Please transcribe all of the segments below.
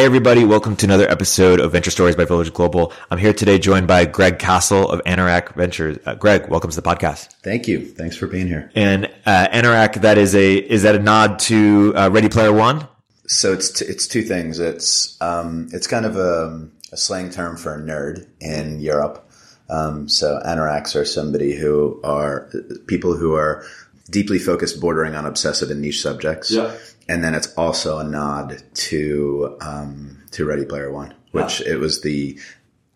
Hey everybody, welcome to another episode of Venture Stories by Village Global. I'm here today joined by Greg Castle of Anorak Ventures. Uh, Greg, welcome to the podcast. Thank you. Thanks for being here. And uh, Anorak, that is a is that a nod to uh, Ready Player One? So it's t- it's two things. It's um, it's kind of a, a, slang term for a nerd in Europe. Um, so anoraks are somebody who are people who are deeply focused, bordering on obsessive and niche subjects. Yeah and then it's also a nod to um, to Ready Player One, which it was the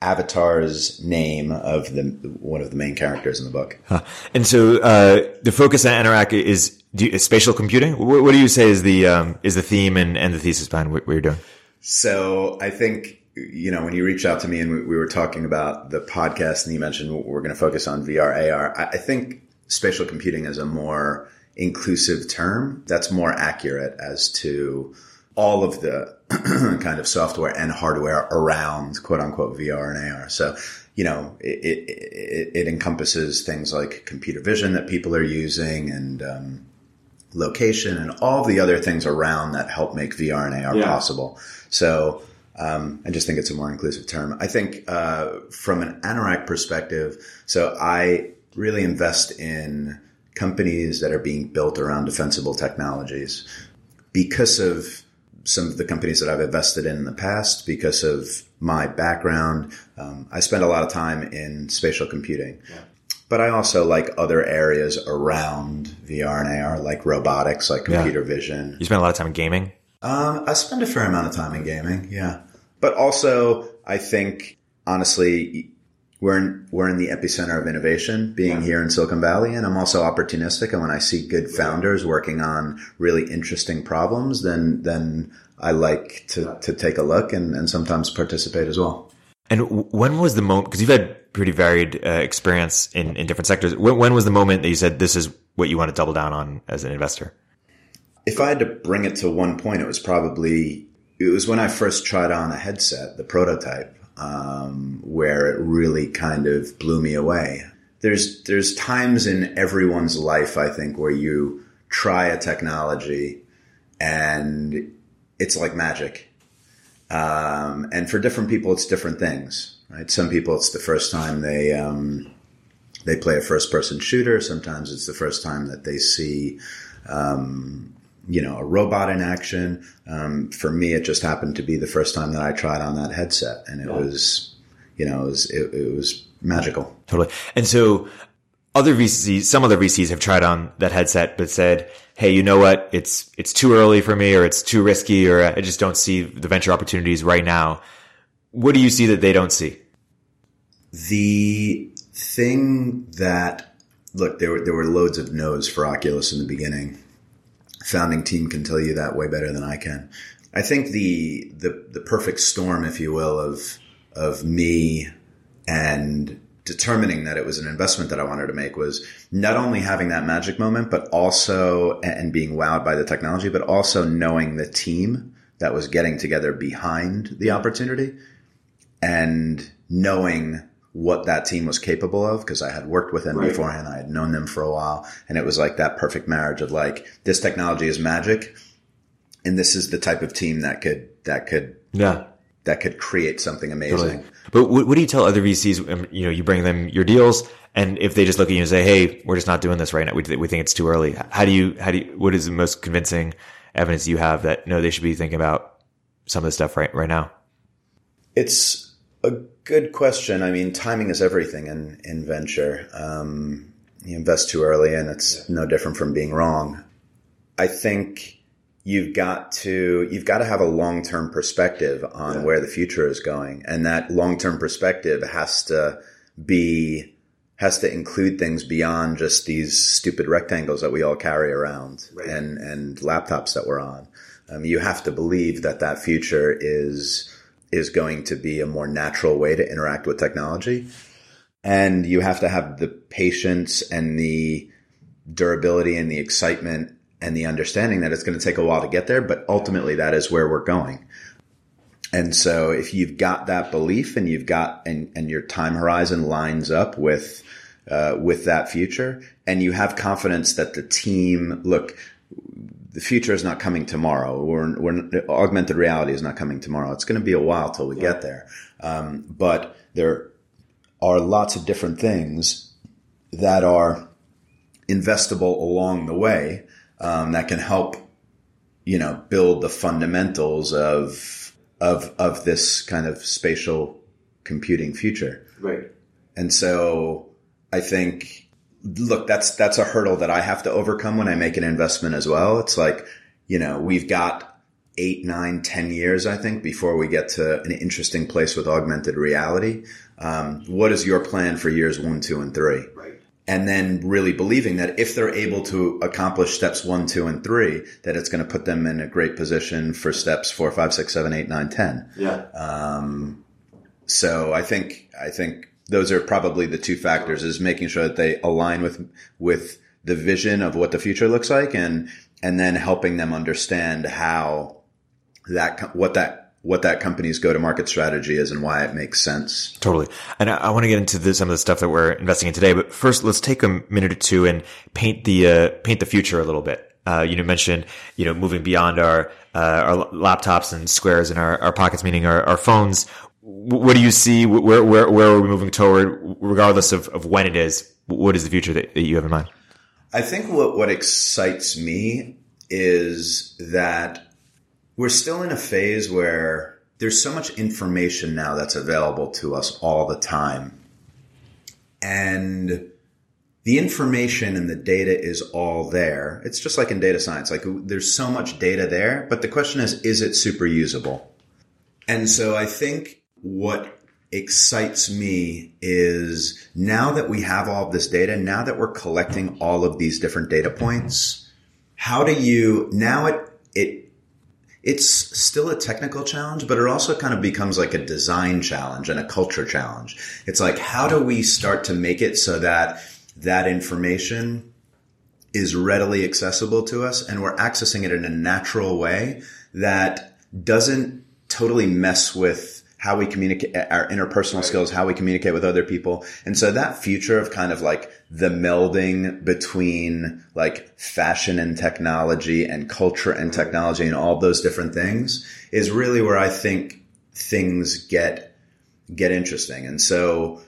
avatar's name of the one of the main characters in the book. Huh. And so uh, the focus at Anorak is, is spatial computing. What, what, do you say is the um, is the theme and, and the thesis behind what, what, you're doing? So I think you know when you reached out to me and we, we were talking about the podcast and you mentioned we're going to focus on VR AR. I, I think spatial computing is a more inclusive term that's more accurate as to all of the kind of software and hardware around quote unquote VR and AR. So, you know, it, it, it encompasses things like computer vision that people are using and, um, location and all the other things around that help make VR and AR yeah. possible. So, um, I just think it's a more inclusive term. I think, uh, from an Anorak perspective, so I really invest in companies that are being built around defensible technologies because of some of the companies that I've invested in in the past, because of my background. Um, I spend a lot of time in spatial computing. Yeah. But I also like other areas around VR and AR, like robotics, like computer yeah. vision. You spend a lot of time in gaming? Um, I spend a fair amount of time in gaming, yeah. But also, I think, honestly, we're in, we're in the epicenter of innovation being here in Silicon Valley. And I'm also opportunistic. And when I see good founders working on really interesting problems, then, then I like to, to take a look and, and sometimes participate as well. And when was the moment, because you've had pretty varied uh, experience in, in different sectors. When, when was the moment that you said this is what you want to double down on as an investor? If I had to bring it to one point, it was probably, it was when I first tried on a headset, the prototype um, where it really kind of blew me away. There's there's times in everyone's life, I think, where you try a technology and it's like magic. Um, and for different people, it's different things, right? Some people, it's the first time they um, they play a first person shooter. Sometimes it's the first time that they see um, you know, a robot in action. Um, for me, it just happened to be the first time that I tried on that headset, and it yeah. was, you know, it was it, it, was magical. Totally. And so, other VCs, some other VCs have tried on that headset, but said, "Hey, you know what? It's it's too early for me, or it's too risky, or I just don't see the venture opportunities right now." What do you see that they don't see? The thing that look, there were there were loads of no's for Oculus in the beginning founding team can tell you that way better than I can. I think the the the perfect storm, if you will, of of me and determining that it was an investment that I wanted to make was not only having that magic moment, but also and being wowed by the technology, but also knowing the team that was getting together behind the opportunity and knowing what that team was capable of because I had worked with them right. beforehand. I had known them for a while and it was like that perfect marriage of like, this technology is magic and this is the type of team that could, that could, yeah, that could create something amazing. Totally. But what, what, do you tell other VCs? Um, you know, you bring them your deals and if they just look at you and say, Hey, we're just not doing this right now. We, we think it's too early. How do you, how do you, what is the most convincing evidence you have that no, they should be thinking about some of the stuff right, right now? It's, a good question. I mean, timing is everything in, in venture. Um, you invest too early and it's no different from being wrong. I think you've got to, you've got to have a long-term perspective on yeah. where the future is going. And that long-term perspective has to be, has to include things beyond just these stupid rectangles that we all carry around right. and, and laptops that we're on. Um, you have to believe that that future is, is going to be a more natural way to interact with technology. And you have to have the patience and the durability and the excitement and the understanding that it's going to take a while to get there, but ultimately that is where we're going. And so if you've got that belief and you've got, and, and your time horizon lines up with, uh, with that future and you have confidence that the team, look, the future is not coming tomorrow. We're, we're augmented reality is not coming tomorrow. It's going to be a while till we yeah. get there. Um, but there are lots of different things that are investable along the way um, that can help, you know, build the fundamentals of of of this kind of spatial computing future. Right. And so I think, look, that's that's a hurdle that I have to overcome when I make an investment as well. It's like, you know, we've got eight, nine, ten years, I think, before we get to an interesting place with augmented reality. Um, what is your plan for years one, two, and three? Right. And then really believing that if they're able to accomplish steps one, two, and three, that it's going to put them in a great position for steps four, five, six, seven, eight, nine, ten. Yeah. Um, so I think I think those are probably the two factors: is making sure that they align with with the vision of what the future looks like, and and then helping them understand how that what that what that company's go to market strategy is and why it makes sense. Totally. And I, I want to get into the, some of the stuff that we're investing in today, but first let's take a minute or two and paint the, uh, paint the future a little bit. Uh, you know, mentioned, you know, moving beyond our, uh, our laptops and squares in our, our pockets, meaning our, our phones. What do you see? Where, where, where are we moving toward, regardless of, of when it is? What is the future that, that you have in mind? I think what, what excites me is that we're still in a phase where there's so much information now that's available to us all the time. And the information and the data is all there. It's just like in data science. Like there's so much data there, but the question is, is it super usable? And so I think what excites me is now that we have all of this data, now that we're collecting all of these different data points, how do you, now it, it it's still a technical challenge, but it also kind of becomes like a design challenge and a culture challenge. It's like, how do we start to make it so that that information is readily accessible to us and we're accessing it in a natural way that doesn't totally mess with how we communicate our interpersonal right. skills, how we communicate with other people. And so that future of kind of like the melding between like fashion and technology and culture and mm-hmm. technology and all those different things is really where I think things get, get interesting. And so,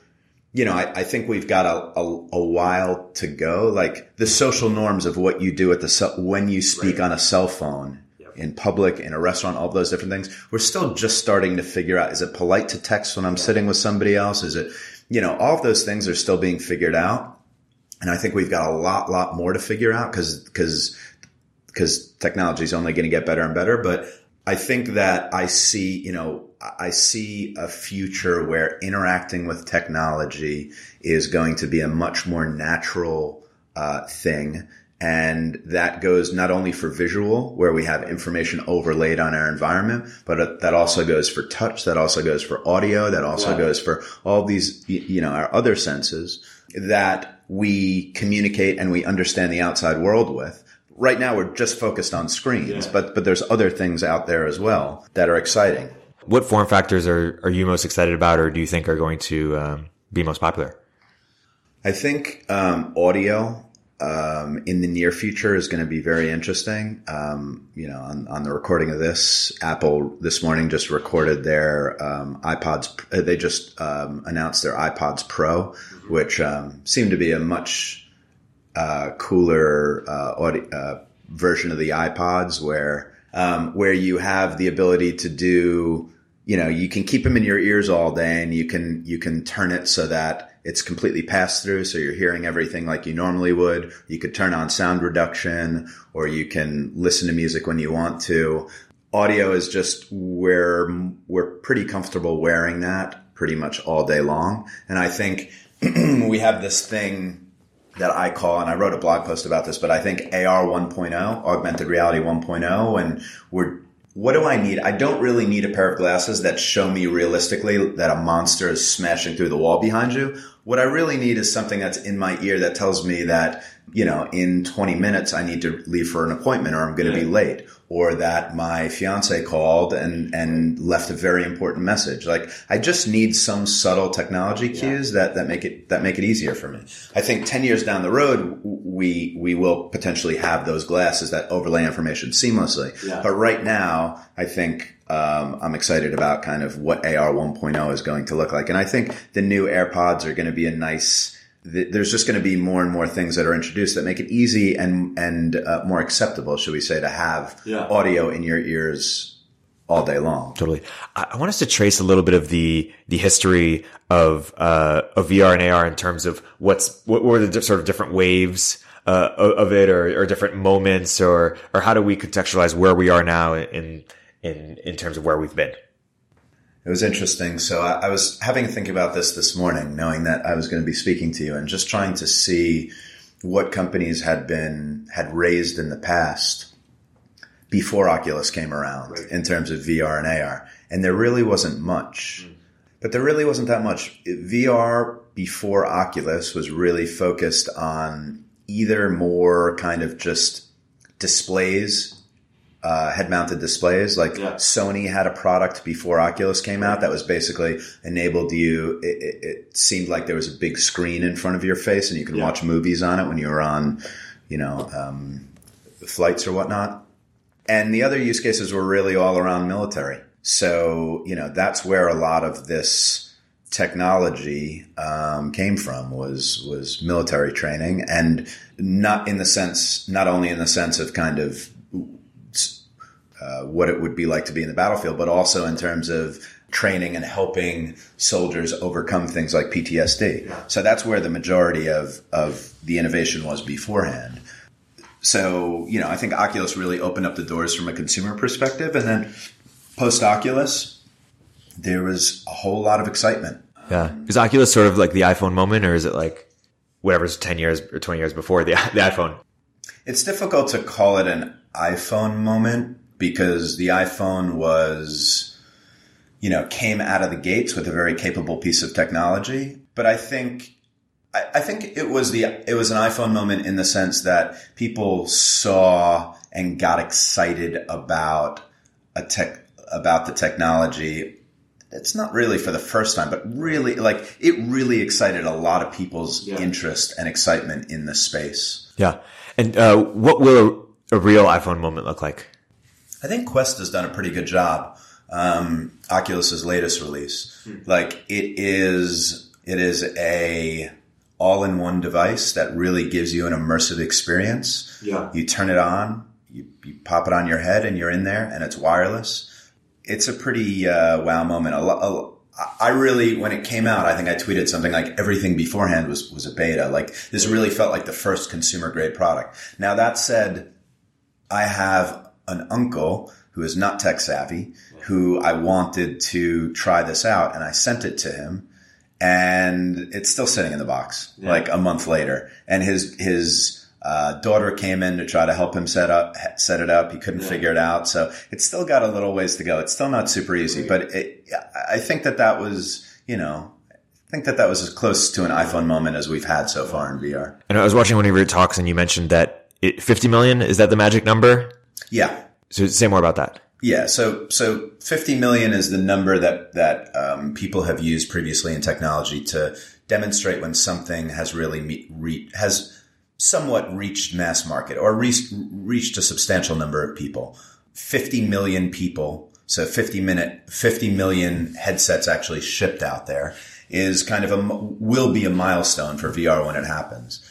you know, I, I think we've got a, a, a, while to go. Like the social norms of what you do at the, when you speak right. on a cell phone in public, in a restaurant, all those different things. We're still just starting to figure out, is it polite to text when I'm sitting with somebody else? Is it, you know, all of those things are still being figured out. And I think we've got a lot, lot more to figure out because, because, because technology is only going to get better and better. But I think that I see, you know, I see a future where interacting with technology is going to be a much more natural uh, thing and that goes not only for visual, where we have information overlaid on our environment, but that also goes for touch. That also goes for audio. That also yeah. goes for all these, you know, our other senses that we communicate and we understand the outside world with. Right now, we're just focused on screens, yeah. but, but there's other things out there as well that are exciting. What form factors are, are you most excited about or do you think are going to um, be most popular? I think um, audio um, in the near future is going to be very interesting. Um, you know, on, on, the recording of this, Apple this morning just recorded their um, AirPods. Uh, they just um, announced their AirPods Pro, which um, seemed to be a much uh, cooler uh, audio, uh, version of the AirPods, where um, where you have the ability to do. You know, you can keep them in your ears all day, and you can you can turn it so that it's completely pass through. So you're hearing everything like you normally would. You could turn on sound reduction or you can listen to music when you want to. Audio is just where we're pretty comfortable wearing that pretty much all day long. And I think we have this thing that I call, and I wrote a blog post about this, but I think AR 1.0, augmented reality 1.0, and we're what do I need? I don't really need a pair of glasses that show me realistically that a monster is smashing through the wall behind you. What I really need is something that's in my ear that tells me that, you know, in 20 minutes I need to leave for an appointment or I'm going to yeah. be late or that my fiance called and, and left a very important message. Like I just need some subtle technology cues yeah. that, that make it, that make it easier for me. I think 10 years down the road, we, we will potentially have those glasses that overlay information seamlessly. Yeah. But right now, I think um, I'm excited about kind of what AR 1.0 is going to look like. And I think the new AirPods are going to be a nice, there's just going to be more and more things that are introduced that make it easy and, and uh, more acceptable, should we say, to have yeah. audio in your ears all day long. Totally. I want us to trace a little bit of the the history of uh, of VR and AR in terms of what's what were the sort of different waves uh, of it, or, or different moments, or or how do we contextualize where we are now in in in terms of where we've been. It was interesting. So I, I was having to think about this this morning, knowing that I was going to be speaking to you, and just trying to see what companies had been had raised in the past before Oculus came around right. in terms of VR and AR, and there really wasn't much. Mm. But there really wasn't that much. VR before Oculus was really focused on either more kind of just displays uh, head mounted displays. Like yeah. Sony had a product before Oculus came out that was basically enabled you. It, it, it, seemed like there was a big screen in front of your face and you could yeah. watch movies on it when you were on, you know, um, flights or whatnot. And the other use cases were really all around military. So, you know, that's where a lot of this technology um, came from was was military training and not in the sense not only in the sense of kind of uh, what it would be like to be in the battlefield, but also in terms of training and helping soldiers overcome things like PTSD. So that's where the majority of, of the innovation was beforehand. So, you know, I think Oculus really opened up the doors from a consumer perspective. And then post Oculus, there was a whole lot of excitement. Yeah. Is Oculus sort of like the iPhone moment or is it like whatever's 10 years or 20 years before the, the iPhone? It's difficult to call it an iPhone moment because the iPhone was, you know, came out of the gates with a very capable piece of technology. But I think, I, I think it was the, it was an iPhone moment in the sense that people saw and got excited about a tech, about the technology it's not really for the first time, but really like it really excited a lot of people's yeah. interest and excitement in the space. Yeah. And uh, what will a, a, real iPhone moment look like? I think Quest has done a pretty good job. Um, Oculus's latest release, hmm. like it is, it is a all-in-one device that really gives you an immersive experience. Yeah. You turn it on, you, you pop it on your head, and you're in there, and it's wireless. It's a pretty uh, wow moment. A, a, I really, when it came out, I think I tweeted something like everything beforehand was, was a beta. Like this really felt like the first consumer grade product. Now that said, I have an uncle who is not tech savvy, who I wanted to try this out, and I sent it to him, and it's still sitting in the box yeah. like a month later. And his his uh, daughter came in to try to help him set up set it up. He couldn't yeah. figure it out, so it's still got a little ways to go. It's still not super easy, but it, I think that that was you know I think that that was as close to an iPhone moment as we've had so far in VR. And I was watching one of your talks, and you mentioned that it, 50 million is that the magic number? Yeah. So say more about that. Yeah, so so 50 million is the number that that um, people have used previously in technology to demonstrate when something has really meet, re, has somewhat reached mass market or re, reached a substantial number of people. 50 million people, so 50 minute 50 million headsets actually shipped out there is kind of a will be a milestone for VR when it happens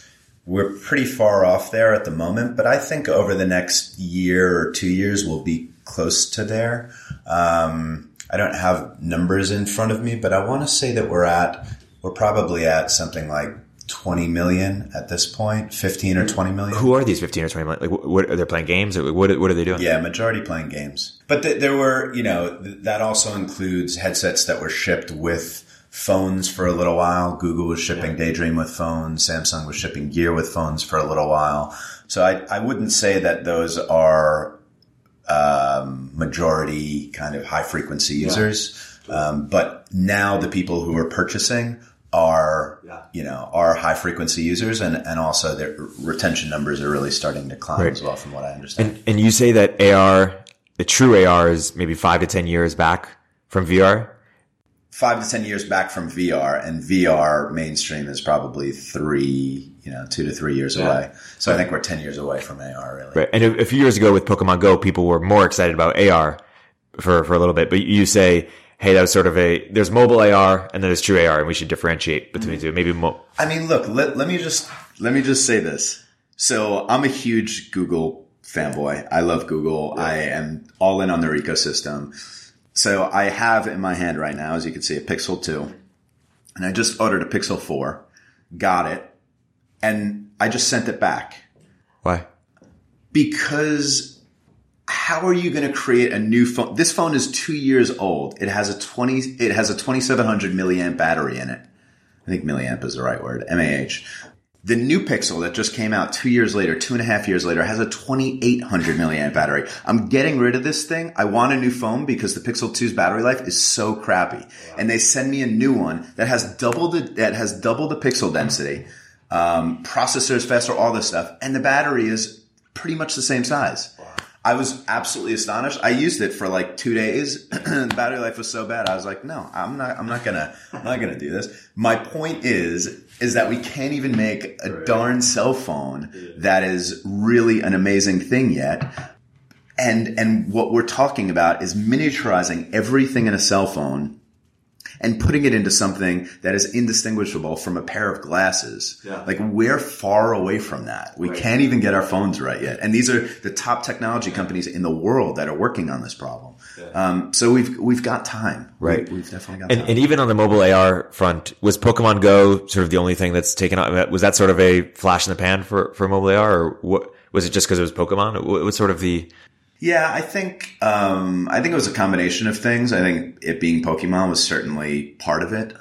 we're pretty far off there at the moment, but I think over the next year or two years, we'll be close to there. Um, I don't have numbers in front of me, but I want to say that we're at, we're probably at something like 20 million at this point, 15 or 20 million. Who are these 15 or 20 million? Like, what are they playing games? Or what, what are they doing? Yeah, majority playing games. But th- there were, you know, th- that also includes headsets that were shipped with phones for a little while. Google was shipping yeah. Daydream with phones. Samsung was shipping Gear with phones for a little while. So I, I wouldn't say that those are um, majority kind of high frequency users. Yeah. Um, but now the people who are purchasing are you know are high frequency users, and and also their retention numbers are really starting to climb Right. as well, from what I understand. And, and you say that AR, the true AR is maybe five to 10 years back from VR. Five to ten years back from VR, and VR mainstream is probably three, you know, two to three years away. So I think we're ten years away from AR, really. Right. And a, a few years ago with Pokemon Go, people were more excited about AR for, for a little bit, but you say, Hey, that was sort of a, there's mobile AR and then there's true AR and we should differentiate between the two. Mm-hmm. Maybe mo- I mean, look, let, let me just let me just say this. So I'm a huge Google fanboy. I love Google. I am all in on their ecosystem. So I have in my hand right now, as you can see, a Pixel 2. And I just ordered a Pixel 4, got it, and I just sent it back. why? Because how are you going to create a new phone? This phone is two years old. It has a 20, it has a 2700 milliamp battery in it. I think milliamp is the right word. MAH. The new Pixel that just came out two years later, two and a half years later, has a 2800 milliamp battery. I'm getting rid of this thing. I want a new phone because the Pixel 2's battery life is so crappy. And they send me a new one that has double the, that has double the pixel density, um, processor is faster, all this stuff. And the battery is pretty much the same size. I was absolutely astonished. I used it for like two days. the battery life was so bad. I was like, no, I'm not, I'm not gonna, I'm not gonna do this. My point is, is that we can't even make a darn cell phone that is really an amazing thing yet. And, and what we're talking about is miniaturizing everything in a cell phone and putting it into something that is indistinguishable from a pair of glasses. Like we're far away from that. We can't even get our phones right yet. And these are the top technology companies in the world that are working on this problem. Um, so we've we've got time. Right. We, have definitely got And, time. and even on the mobile AR front, was Pokemon Go sort of the only thing that's taken out? Was that sort of a flash in the pan for, for mobile AR or what? Was it just because it was Pokemon? What was sort of the, Yeah, I think um, I think it was a combination of things. I think it being Pokemon was certainly part of it,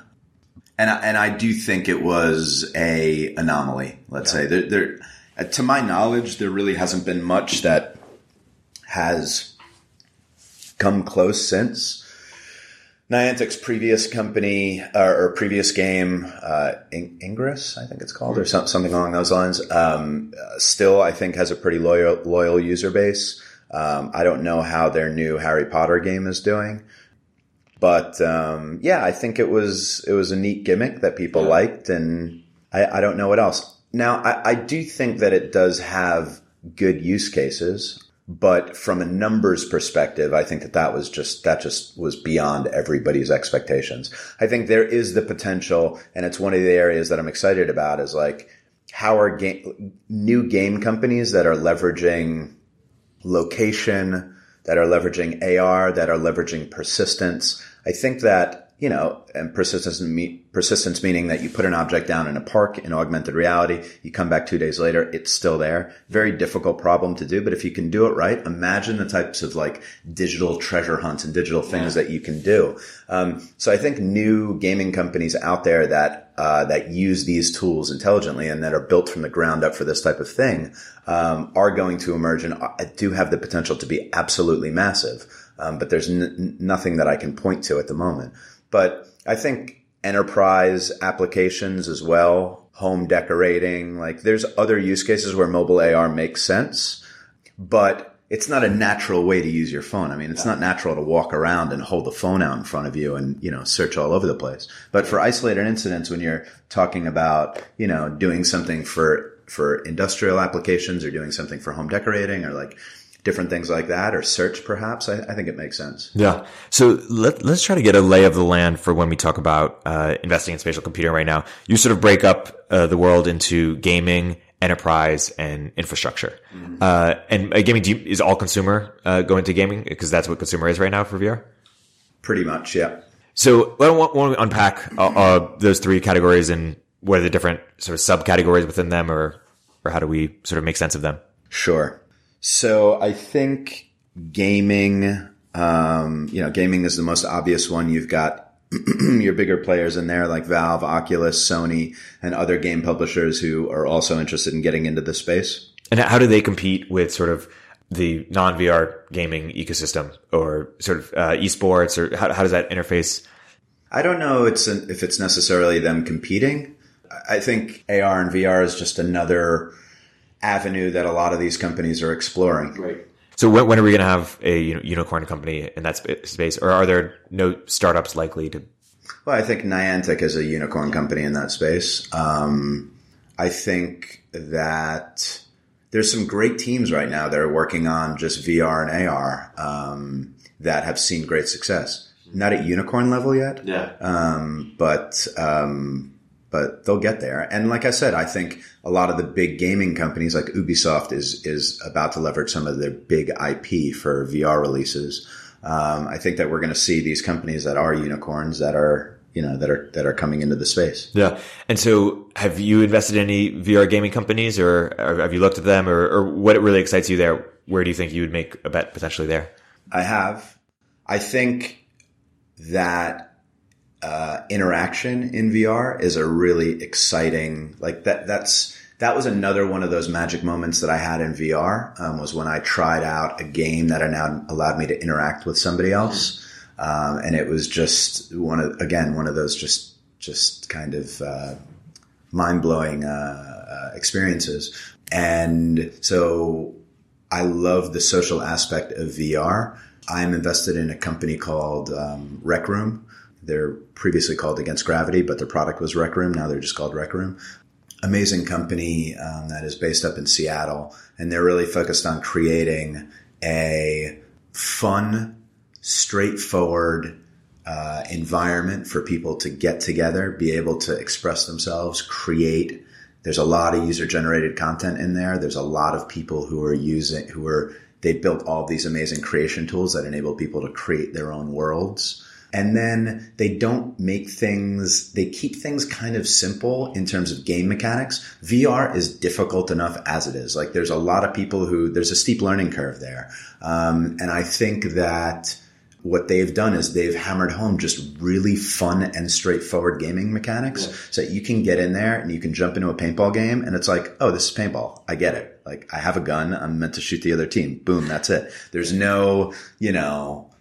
and I, and I do think it was a anomaly. Let's say there, there, uh, to my knowledge, there really hasn't been much that has come close since. Niantic's previous company or, or previous game, uh, In- Ingress, I think it's called, or some, something along those lines, um, uh, still I think has a pretty loyal loyal user base. Um, I don't know how their new Harry Potter game is doing, but um, yeah, I think it was it was a neat gimmick that people liked, and I, I don't know what else. Now, I, I do think that it does have good use cases, but from a numbers perspective, I think that that was just that just was beyond everybody's expectations. I think there is the potential, and it's one of the areas that I'm excited about. Is like how are game, new game companies that are leveraging location, that are leveraging AR, that are leveraging persistence. I think that, you know, and persistence, me- persistence meaning that you put an object down in a park in augmented reality, you come back two days later, it's still there. Very difficult problem to do, but if you can do it right, imagine the types of like digital treasure hunts and digital things that you can do. Um, so I think new gaming companies out there that uh, that use these tools intelligently and that are built from the ground up for this type of thing um, are going to emerge and uh, do have the potential to be absolutely massive. Um, but there's n- nothing that I can point to at the moment. But I think enterprise applications as well, home decorating, like there's other use cases where mobile AR makes sense, but it's not a natural way to use your phone. I mean, it's not natural to walk around and hold the phone out in front of you and, you know, search all over the place. But for isolated incidents, when you're talking about, you know, doing something for, for industrial applications or doing something for home decorating or like different things like that or search perhaps, I, I think it makes sense. Yeah. So let, let's try to get a lay of the land for when we talk about uh, investing in spatial computing right now. You sort of break up uh, the world into gaming, enterprise, and infrastructure. Uh, and uh, gaming do you, is all consumer uh, going to gaming because that's what consumer is right now for VR. Pretty much, yeah. So I want, want to unpack uh, those three categories and what are the different sort of subcategories within them, or or how do we sort of make sense of them? Sure. So I think gaming, um, you know, gaming is the most obvious one. You've got your bigger players in there like Valve, Oculus, Sony, and other game publishers who are also interested in getting into the space. And how do they compete with sort of the non VR gaming ecosystem or sort of uh, esports or how, how does that interface? I don't know it's an, if it's necessarily them competing. I think AR and VR is just another avenue that a lot of these companies are exploring. Right. So when, when are we going to have a unicorn company in that space, or are there no startups likely to? Well, I think Niantic is a unicorn company in that space. Um, I think that there's some great teams right now that are working on just VR and AR um, that have seen great success. Not at unicorn level yet, yeah, um, but um, but they'll get there. And like I said, I think a lot of the big gaming companies like Ubisoft is is about to leverage some of their big IP for VR releases. Um, I think that we're going to see these companies that are unicorns that are you know that are that are coming into the space. Yeah. And so, have you invested in any VR gaming companies, or, or have you looked at them, or, or what really excites you there? Where do you think you would make a bet potentially there? I have. I think that uh, interaction in VR is a really exciting like that. That's that was another one of those magic moments that I had in VR um, was when I tried out a game that now allowed me to interact with somebody else, um, and it was just one of again one of those just just kind of uh, mind blowing uh, uh, experiences. And so I love the social aspect of VR. I'm invested in a company called um, Rec Room, they're previously called Against Gravity, but their product was Rec Room. Now they're just called Rec Room. Amazing company um, that is based up in Seattle, and they're really focused on creating a fun, straightforward uh, environment for people to get together, be able to express themselves, create. There's a lot of user generated content in there. There's a lot of people who are using, who are, they built all these amazing creation tools that enable people to create their own worlds. And then they don't make things, they keep things kind of simple in terms of game mechanics. VR is difficult enough as it is. Like there's a lot of people who, there's a steep learning curve there. Um, and I think that what they've done is they've hammered home just really fun and straightforward gaming mechanics yeah. so you can get in there and you can jump into a paintball game and it's like, oh, this is paintball. I get it. Like I have a gun. I'm meant to shoot the other team. Boom. That's it. There's no, you know,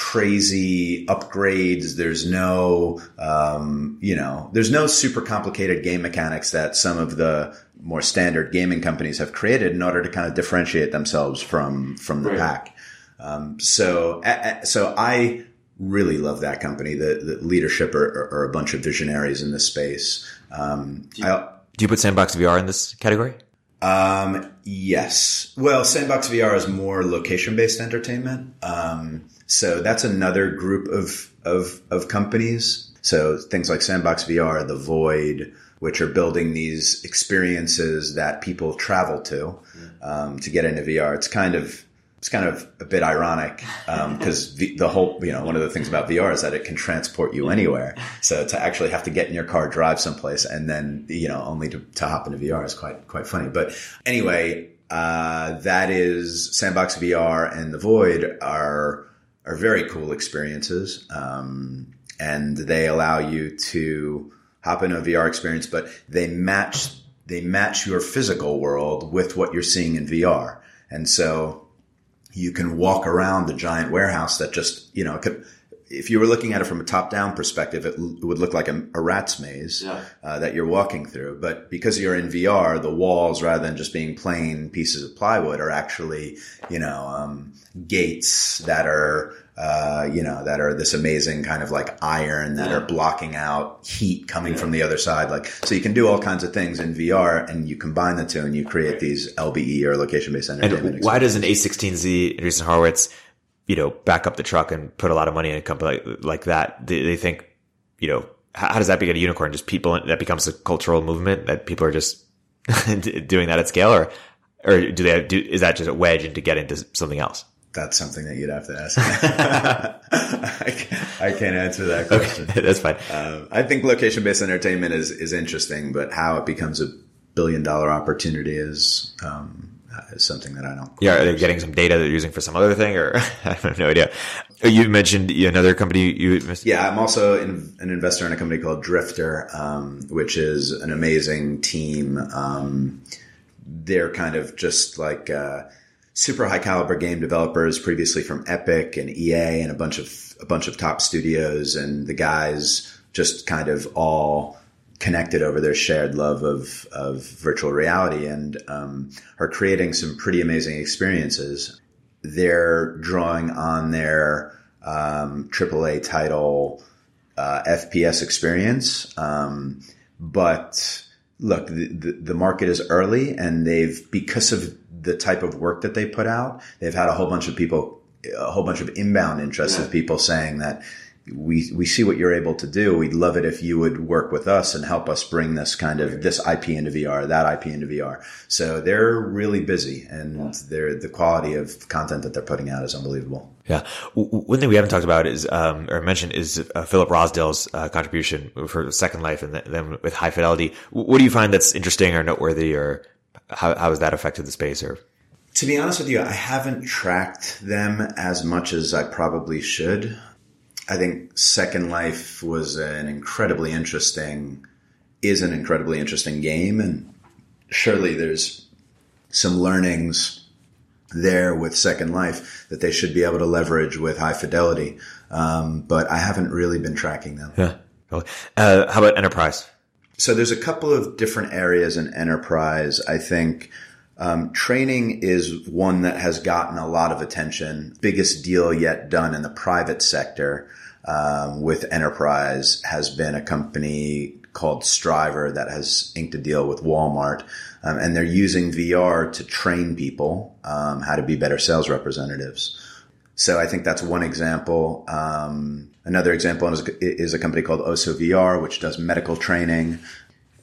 crazy upgrades. There's no, um, you know, there's no super complicated game mechanics that some of the more standard gaming companies have created in order to kind of differentiate themselves from from the right. pack. Um, so, so I really love that company. The, the leadership are, are, are, a bunch of visionaries in this space. Um, do, you, I, do you put Sandbox VR in this category? Um, yes. Well, Sandbox VR is more location based entertainment. Um, so that's another group of, of, of companies. So things like Sandbox VR, The Void, which are building these experiences that people travel to, um, to get into VR. It's kind of, it's kind of a bit ironic because um, the, the, whole you know one of the things about VR is that it can transport you anywhere. So to actually have to get in your car, drive someplace, and then you know only to, to hop into VR is quite quite funny. But anyway, uh, that is Sandbox VR and the Void are are very cool experiences, um, and they allow you to hop into a VR experience, but they match they match your physical world with what you're seeing in VR, and so you can walk around the giant warehouse that just, you know, could, if you were looking at it from a top down perspective, it, it, would look like a, a rat's maze yeah. uh, that you're walking through. But because you're in VR, the walls, rather than just being plain pieces of plywood, are actually, you know, um, gates that are uh, you know, that are this amazing kind of like iron that yeah. are blocking out heat coming yeah. from the other side. Like, so you can do all kinds of things in VR and you combine the two and you create these LBE or location based entertainment. And why does an A16Z, Andreessen Horowitz, you know, back up the truck and put a lot of money in a company like, like that? They, they think, you know, how, how does that become a unicorn? Just people, that becomes a cultural movement that people are just doing that at scale or, or do they do, is that just a wedge into get into something else? that's something that you'd have to ask. I, can't, answer that question. Okay, that's fine. Um, I think location based entertainment is is interesting, but how it becomes a billion dollar opportunity is um, is something that I don't. Yeah, are they getting some data they're using for some other thing, or I have no idea. You mentioned another company. You missed. yeah, I'm also in, an investor in a company called Drifter, um, which is an amazing team. Um, they're kind of just like. Uh, super high caliber game developers previously from Epic and EA and a bunch of a bunch of top studios and the guys just kind of all connected over their shared love of of virtual reality and um, are creating some pretty amazing experiences. They're drawing on their um, AAA title uh, FPS experience, um, but look, the, the, the market is early, and they've because of the type of work that they put out, they've had a whole bunch of people, a whole bunch of inbound interest yeah. of people saying that we we see what you're able to do. We'd love it if you would work with us and help us bring this kind of this IP into VR, that IP into VR. So they're really busy, and yeah. they're the quality of content that they're putting out is unbelievable. Yeah, one thing we haven't talked about is um, or mentioned is uh, Philip Rosedale's uh, contribution for Second Life, and then with High Fidelity. What do you find that's interesting or noteworthy, or how how has that affected the space? Or to be honest with you, I haven't tracked them as much as I probably should. I think Second Life was an incredibly interesting, is an incredibly interesting game, and surely there's some learnings there with Second Life that they should be able to leverage with High Fidelity. Um, but I haven't really been tracking them. Yeah. Uh, how about enterprise? So there's a couple of different areas in enterprise. I think um, training is one that has gotten a lot of attention. Biggest deal yet done in the private sector um, with enterprise has been a company called Strivr that has inked a deal with Walmart. Um, and they're using VR to train people um, how to be better sales representatives. So I think that's one example. Um, another example is, is, a company called Osso VR, which does medical training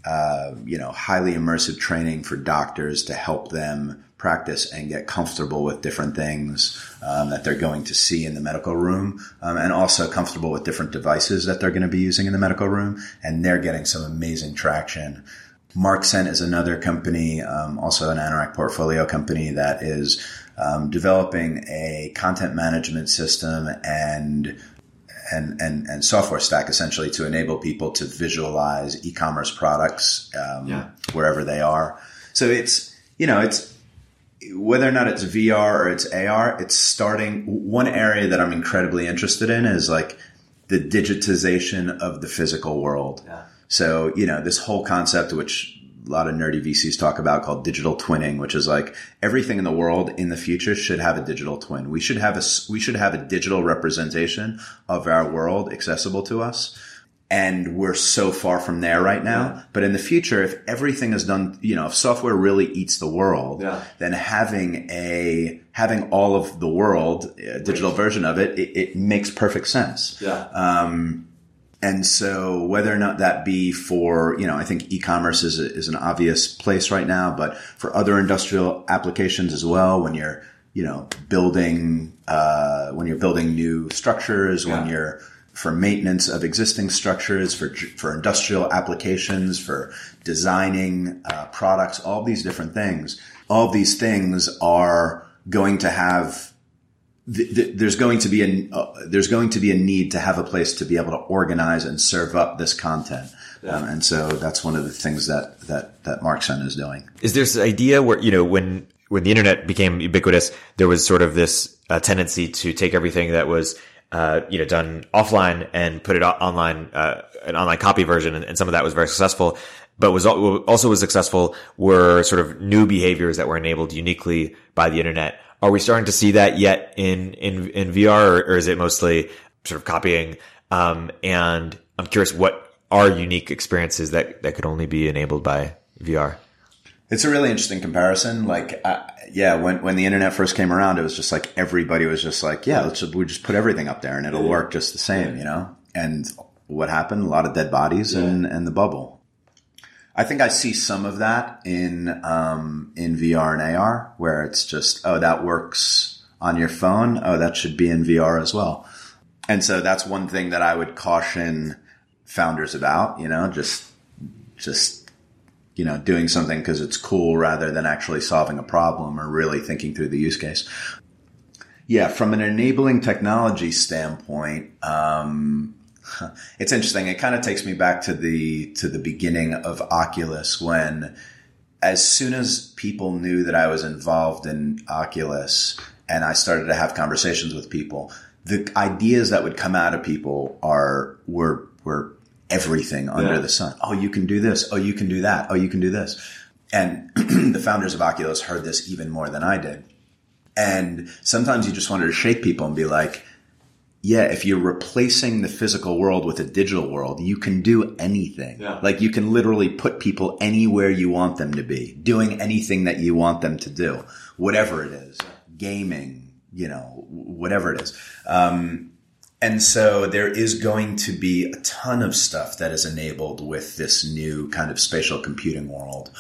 uh, you know, highly immersive training for doctors to help them practice and get comfortable with different things um, that they're going to see in the medical room, um, and also comfortable with different devices that they're going to be using in the medical room. And they're getting some amazing traction. Marxent is another company, um, also an Anorak portfolio company that is um, developing a content management system and and, and, and software stack essentially to enable people to visualize e-commerce products um, yeah. wherever they are. So it's you know it's whether or not it's VR or it's AR, it's starting. One area that I'm incredibly interested in is like the digitization of the physical world. Yeah. So you know this whole concept, which a lot of nerdy VCs talk about called digital twinning, which is like everything in the world in the future should have a digital twin. We should have a, we should have a digital representation of our world accessible to us. And we're so far from there right now. Yeah. But in the future, if everything is done, you know, if software really eats the world, yeah. then having a, having all of the world, a digital version of it, it, it makes perfect sense. Yeah. Um, and so whether or not that be for, you know, I think e-commerce is, a, is an obvious place right now, but for other industrial applications as well, when you're, you know, building, uh, when you're building new structures, yeah. when you're, for maintenance of existing structures, for, for industrial applications, for designing, uh, products, all these different things, all these things are going to have there's going to be a uh, there's going to be a need to have a place to be able to organize and serve up this content. Yeah. Um, and so that's one of the things that that that Marxent is doing. Is there this idea where you know when when the internet became ubiquitous, there was sort of this uh, tendency to take everything that was uh, you know done offline and put it online, uh, an online copy version, and, and some of that was very successful. But was also was successful were sort of new behaviors that were enabled uniquely by the internet are we starting to see that yet in in in VR, or, or is it mostly sort of copying? Um, and I'm curious, what are unique experiences that that could only be enabled by VR? It's a really interesting comparison. Like, uh, yeah, when when the internet first came around, it was just like everybody was just like, yeah, let's we just put everything up there and it'll work just the same, you know. And what happened? A lot of dead bodies yeah. and and the bubble. I think I see some of that in um, in VR and AR, where it's just oh that works on your phone. Oh, that should be in VR as well. And so that's one thing that I would caution founders about. You know, just just you know doing something because it's cool rather than actually solving a problem or really thinking through the use case. Yeah, from an enabling technology standpoint, um, it's interesting. It kind of takes me back to the to the beginning of Oculus when as soon as people knew that I was involved in Oculus and I started to have conversations with people, the ideas that would come out of people are were were everything under Yeah. the sun. Oh, you can do this. Oh, you can do that. Oh, you can do this. And the founders of Oculus heard this even more than I did. And sometimes you just wanted to shake people and be like, yeah, if you're replacing the physical world with a digital world, you can do anything. Yeah. Like you can literally put people anywhere you want them to be, doing anything that you want them to do, whatever it is, gaming, you know, whatever it is. Um, and so there is going to be a ton of stuff that is enabled with this new kind of spatial computing world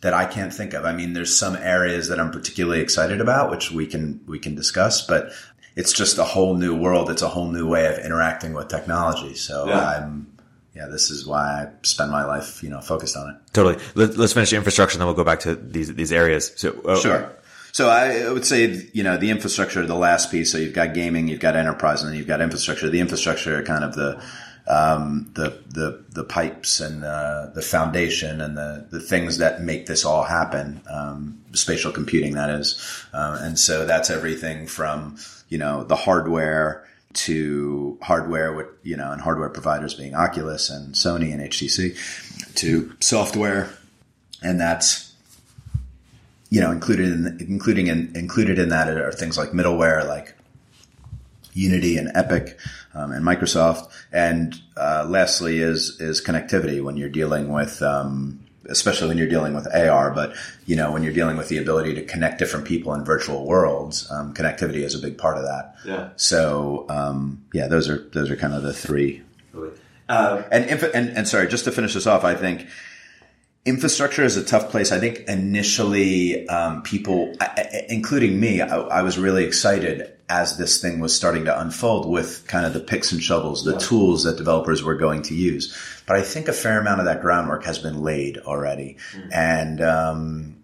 that I can't think of. I mean, there's some areas that I'm particularly excited about, which we can we can discuss, but it's just a whole new world. It's a whole new way of interacting with technology. So Yeah. I'm yeah, this is why I spend my life, you know, focused on it. Totally. Let, let's finish the infrastructure, and then we'll go back to these these areas. So, uh, Sure. So I would say, you know, the infrastructure, the last piece. So you've got gaming, you've got enterprise, and then you've got infrastructure. The infrastructure, are kind of the um, the the the pipes and uh, the foundation and the the things that make this all happen. Um, spatial computing, that is, uh, and so that's everything from you know the hardware to hardware with you know and hardware providers being Oculus and Sony and HTC to software, and that's you know, included in including in included in that are things like middleware, like Unity and Epic um, and Microsoft, and uh, lastly is is connectivity when you're dealing with. Um, Especially when you're dealing with AR, but you know when you're dealing with the ability to connect different people in virtual worlds, um, connectivity is a big part of that. Yeah. So um, yeah, those are those are kind of the three Uh, and, inf- and and sorry, just to finish this off, I think infrastructure is a tough place. I think initially um, people, I- including me, I, I was really excited as this thing was starting to unfold with kind of the picks and shovels, the tools that developers were going to use. But I think a fair amount of that groundwork has been laid already, and um,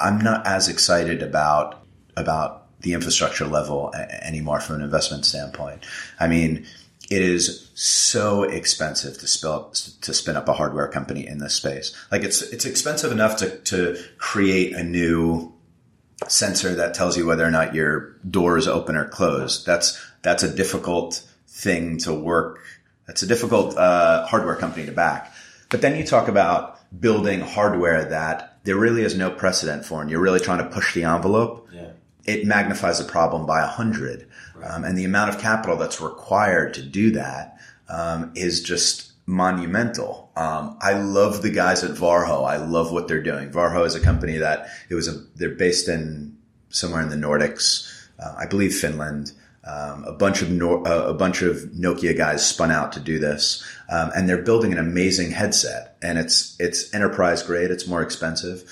I'm not as excited about about the infrastructure level anymore from an investment standpoint. I mean, it is so expensive to spin up, to spin up a hardware company in this space. Like it's it's expensive enough to to create a new sensor that tells you whether or not your door is open or closed. That's that's a difficult thing to work. That's a difficult uh, hardware company to back. But then you talk about building hardware that there really is no precedent for, and you're really trying to push the envelope yeah. it magnifies the problem by a hundred. Um, and the amount of capital that's required to do that um, is just monumental. Um, I love the guys at Varjo. I love what they're doing. Varjo is a company that it was a they're based in somewhere in the Nordics, uh, I believe Finland. Um, a bunch of Nor- uh, a bunch of Nokia guys spun out to do this, um, and they're building an amazing headset. And it's it's enterprise grade. It's more expensive,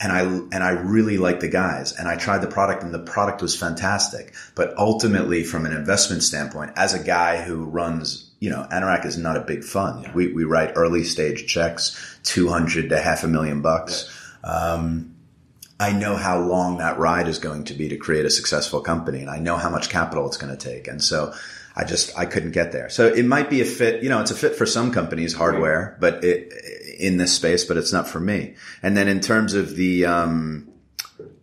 and I and I really like the guys. And I tried the product, and the product was fantastic. But ultimately, from an investment standpoint, as a guy who runs, you know, Anorak is not a big fund. We we write early stage checks, two hundred to half a million bucks. Um, I know how long that ride is going to be to create a successful company, and I know how much capital it's going to take. And so, I just I couldn't get there. So it might be a fit. You know, it's a fit for some companies, hardware, but it, in this space, but it's not for me. And then in terms of the um,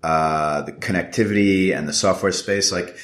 uh, the connectivity and the software space, like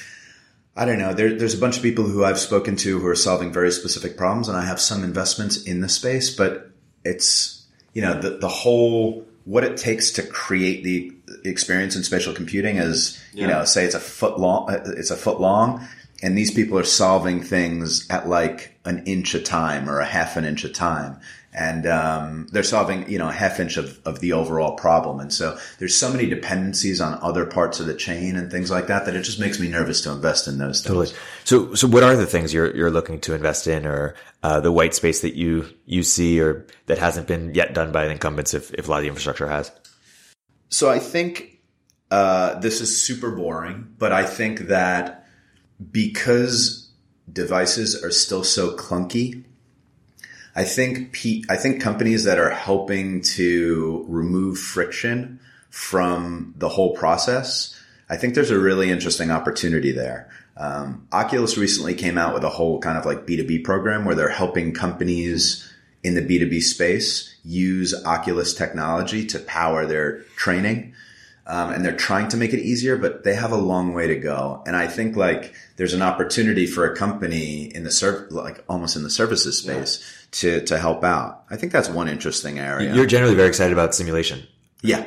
I don't know. There, there's a bunch of people who I've spoken to who are solving very specific problems, and I have some investments in the space, but it's you know the the whole what it takes to create the experience in spatial computing is you know say it's a foot long it's a foot long and these people are solving things at like an inch a time or a half an inch a time and um, they're solving you know a half inch of, of the overall problem and so there's so many dependencies on other parts of the chain and things like that that it just makes me nervous to invest in those things Totally. So, so what are the things you're you're looking to invest in, or uh, the white space that you you see, or that hasn't been yet done by the incumbents, if if a lot of the infrastructure has? So I think uh, this is super boring, but I think that because devices are still so clunky, I think pe- I think companies that are helping to remove friction from the whole process, I think there's a really interesting opportunity there. Um, Oculus recently came out with a whole kind of like B2B program where they're helping companies in the B2B space use Oculus technology to power their training. Um, and they're trying to make it easier, but they have a long way to go. And I think like there's an opportunity for a company in the serv- like almost in the services space yeah. to to help out. I think that's one interesting area. You're generally very excited about simulation. Yeah,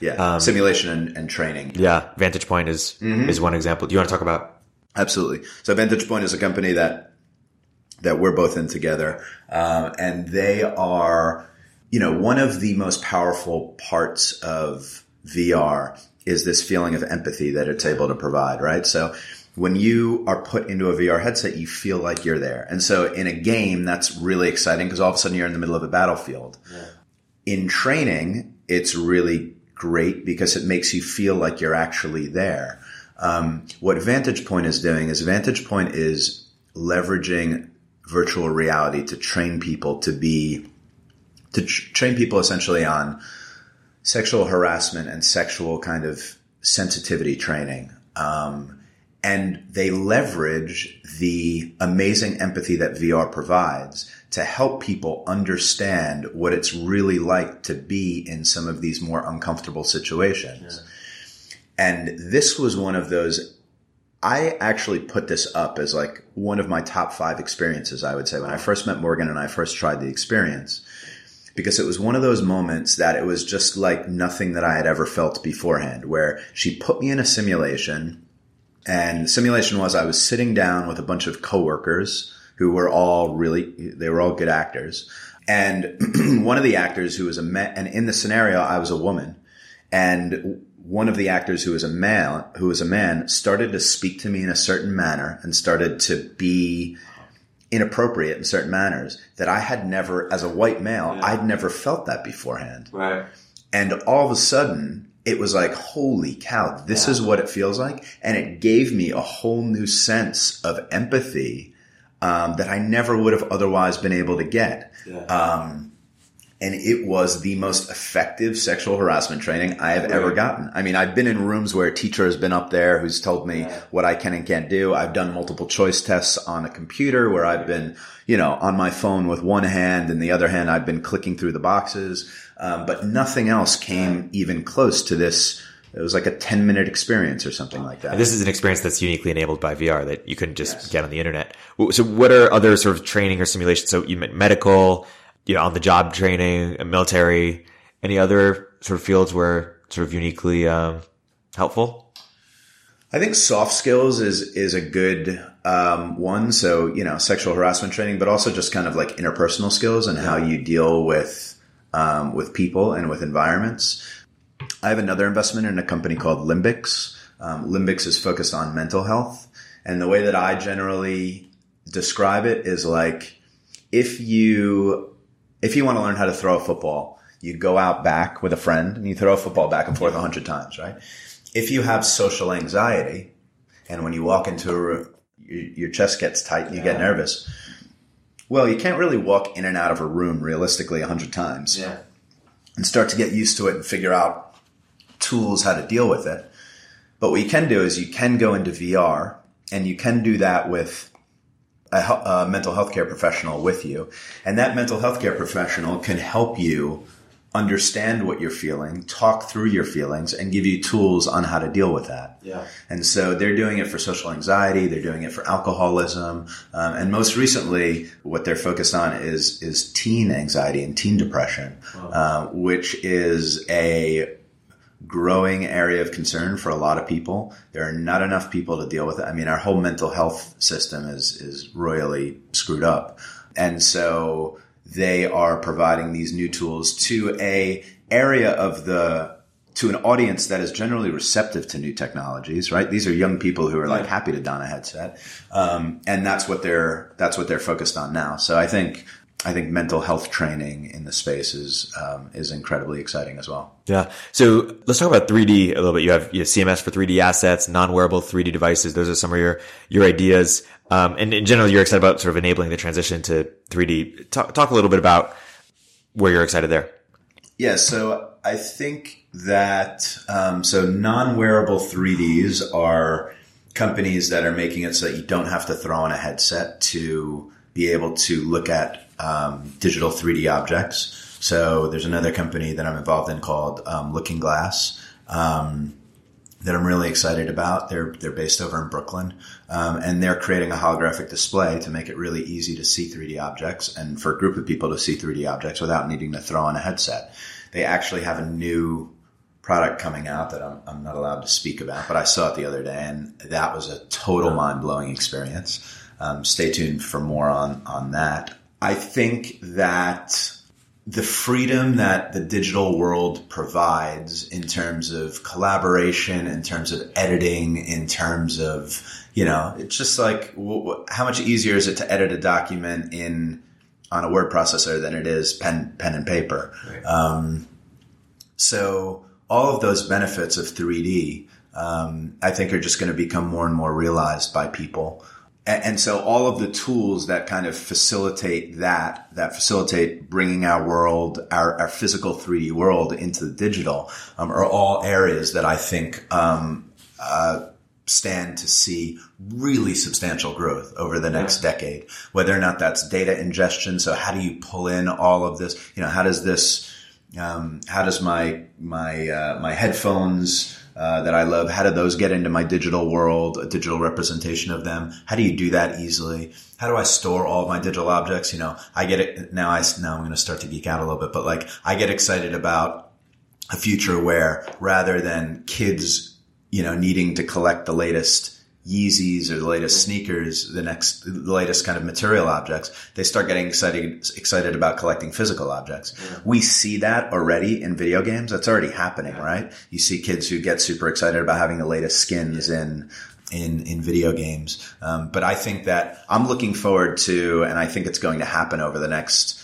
yeah, um, simulation and, and, training. Yeah, Vantage Point is mm-hmm. is one example. Do you want to talk about? Absolutely. So Vantage Point is a company that that we're both in together, um, and they are, you know, one of the most powerful parts of VR is this feeling of empathy that it's able to provide, right? So when you are put into a VR headset, you feel like you're there. And so in a game, that's really exciting because all of a sudden you're in the middle of a battlefield. Yeah. In training, it's really great because it makes you feel like you're actually there. Um, what Vantage Point is doing is Vantage Point is leveraging virtual reality to train people to be, to tr- train people essentially on sexual harassment and sexual kind of sensitivity training. Um, and they leverage the amazing empathy that VR provides to help people understand what it's really like to be in some of these more uncomfortable situations. Yeah. And this was one of those I actually put this up as like one of my top five experiences, I would say, when I first met Morgan and I first tried the experience because it was one of those moments that it was just like nothing that I had ever felt beforehand, where she put me in a simulation. And the simulation was I was sitting down with a bunch of coworkers who were all really, they were all good actors. And one of the actors who was a man, and in the scenario, I was a woman. And one of the actors who was a man, who was a man, started to speak to me in a certain manner and started to be inappropriate in certain manners that I had never, as a white male, yeah. I'd never felt that beforehand. Right. And all of a sudden, it was like, holy cow, this yeah. is what it feels like. And it gave me a whole new sense of empathy um, that I never would have otherwise been able to get. Yeah. Um, and it was the most effective sexual harassment training I have really? ever gotten. I mean, I've been in rooms where a teacher has been up there who's told me yeah. what I can and can't do. I've done multiple choice tests on a computer where I've been, you know, on my phone with one hand and the other hand I've been clicking through the boxes. Um, but nothing else came even close to this. It was like a 10 minute experience or something like that. And this is an experience that's uniquely enabled by VR that you couldn't just yes. get on the internet. So what are other sort of training or simulations? So you meant medical, you know, on the job training, military, any other sort of fields where sort of uniquely um, helpful? I think soft skills is is a good um, one. So you know, sexual harassment training, but also just kind of like interpersonal skills and how you deal with um, with people and with environments. I have another investment in a company called Limbix. Um, Limbix is focused on mental health, and the way that I generally describe it is like if you if you want to learn how to throw a football, you go out back with a friend and you throw a football back and forth a hundred times, right? If you have social anxiety and when you walk into a room, your chest gets tight and you yeah. get nervous. Well, you can't really walk in and out of a room realistically a hundred times yeah. and start to get used to it and figure out tools how to deal with it. But what you can do is you can go into VR and you can do that with a, a mental health care professional with you. And that mental health care professional can help you understand what you're feeling, talk through your feelings, and give you tools on how to deal with that. Yeah. And so they're doing it for social anxiety, they're doing it for alcoholism, um, and most recently, what they're focused on is is teen anxiety and teen depression, wow. uh, which is a growing area of concern for a lot of people. There are not enough people to deal with it. I mean, our whole mental health system is is royally screwed up. And so they are providing these new tools to a area of the to an audience that is generally receptive to new technologies, right? These are young people who are like happy to don a headset, um, and that's what they're that's what they're focused on now. So I think I think mental health training in the space is um, is incredibly exciting as well. Yeah. So let's talk about 3D a little bit. You have, you have CMS for 3D assets, non-wearable 3D devices. Those are some of your your ideas. Um, and in general, you're excited about sort of enabling the transition to 3D. Talk, talk a little bit about where you're excited there. Yeah. So I think that um, so non-wearable 3Ds are companies that are making it so that you don't have to throw on a headset to be able to look at um, digital 3D objects. So there's another company that I'm involved in called um, Looking Glass. Um, that I'm really excited about. They're they're based over in Brooklyn, um, and they're creating a holographic display to make it really easy to see 3D objects and for a group of people to see 3D objects without needing to throw on a headset. They actually have a new product coming out that I'm, I'm not allowed to speak about, but I saw it the other day, and that was a total mind blowing experience. Um, stay tuned for more on on that. I think that the freedom that the digital world provides in terms of collaboration, in terms of editing, in terms of, you know, it's just like, how much easier is it to edit a document in, on a word processor than it is pen, pen and paper? Right. Um, so all of those benefits of 3D, um, I think are just going to become more and more realized by people and so all of the tools that kind of facilitate that, that facilitate bringing our world, our, our physical 3D world into the digital, um, are all areas that I think, um, uh, stand to see really substantial growth over the next yeah. decade. Whether or not that's data ingestion. So how do you pull in all of this? You know, how does this, um, how does my, my, uh, my headphones, uh, that I love. How do those get into my digital world, a digital representation of them? How do you do that easily? How do I store all of my digital objects? You know, I get it now. I now I'm going to start to geek out a little bit, but like I get excited about a future where rather than kids, you know, needing to collect the latest Yeezys or the latest sneakers, the next, the latest kind of material objects, they start getting excited, excited about collecting physical objects. Yeah. We see that already in video games. That's already happening, yeah. right? You see kids who get super excited about having the latest skins yeah. in, in, in video games. Um, but I think that I'm looking forward to, and I think it's going to happen over the next,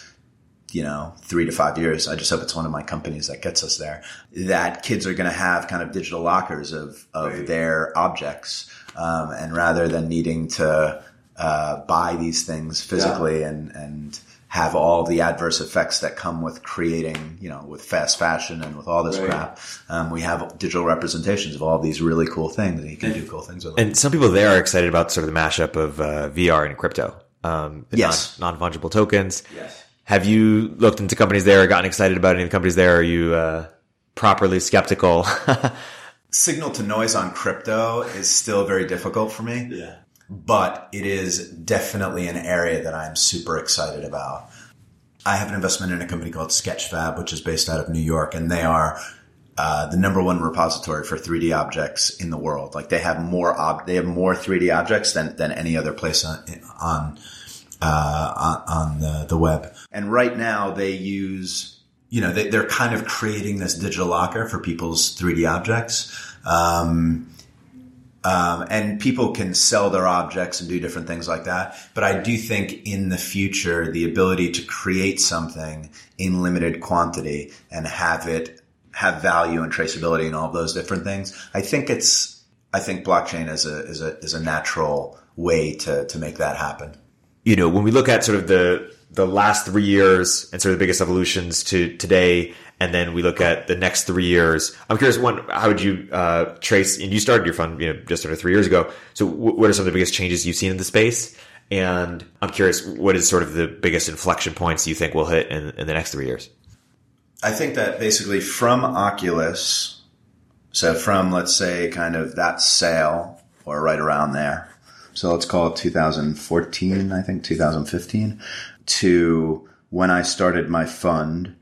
you know, three to five years. I just hope it's one of my companies that gets us there. That kids are going to have kind of digital lockers of, of right. their objects um, and rather than needing to uh, buy these things physically yeah. and and have all the adverse effects that come with creating, you know, with fast fashion and with all this right. crap. Um, we have digital representations of all these really cool things, and you can do cool things with them. And some people there are excited about sort of the mashup of uh, VR and crypto. Um, yes, non fungible tokens. Yes. Have you looked into companies there or gotten excited about any of the companies there? Are you uh, properly skeptical? signal to noise on crypto is still very difficult for me. Yeah. But it is definitely an area that I'm super excited about. I have an investment in a company called Sketchfab, which is based out of New York, and they are uh, the number one repository for 3D objects in the world. Like they have more ob- they have more 3D objects than than any other place on on uh, on the, the web. And right now they use you know, they, are kind of creating this digital locker for people's 3D objects. Um, um, and people can sell their objects and do different things like that. But I do think in the future, the ability to create something in limited quantity and have it have value and traceability and all those different things. I think it's, I think blockchain is a, is a, is a natural way to, to make that happen. You know, when we look at sort of the, the last three years and sort of the biggest evolutions to today, and then we look at the next three years. I'm curious, one, how would you uh, trace? And you started your fund, you know, just under three years ago. So, w- what are some of the biggest changes you've seen in the space? And I'm curious, what is sort of the biggest inflection points you think will hit in, in the next three years? I think that basically from Oculus, so from let's say kind of that sale or right around there. So let's call it 2014, I think 2015 to when I started my fund,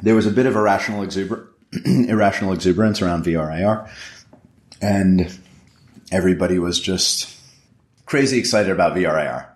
there was a bit of irrational, exuber- irrational exuberance around VRAR. And everybody was just crazy excited about VRAR.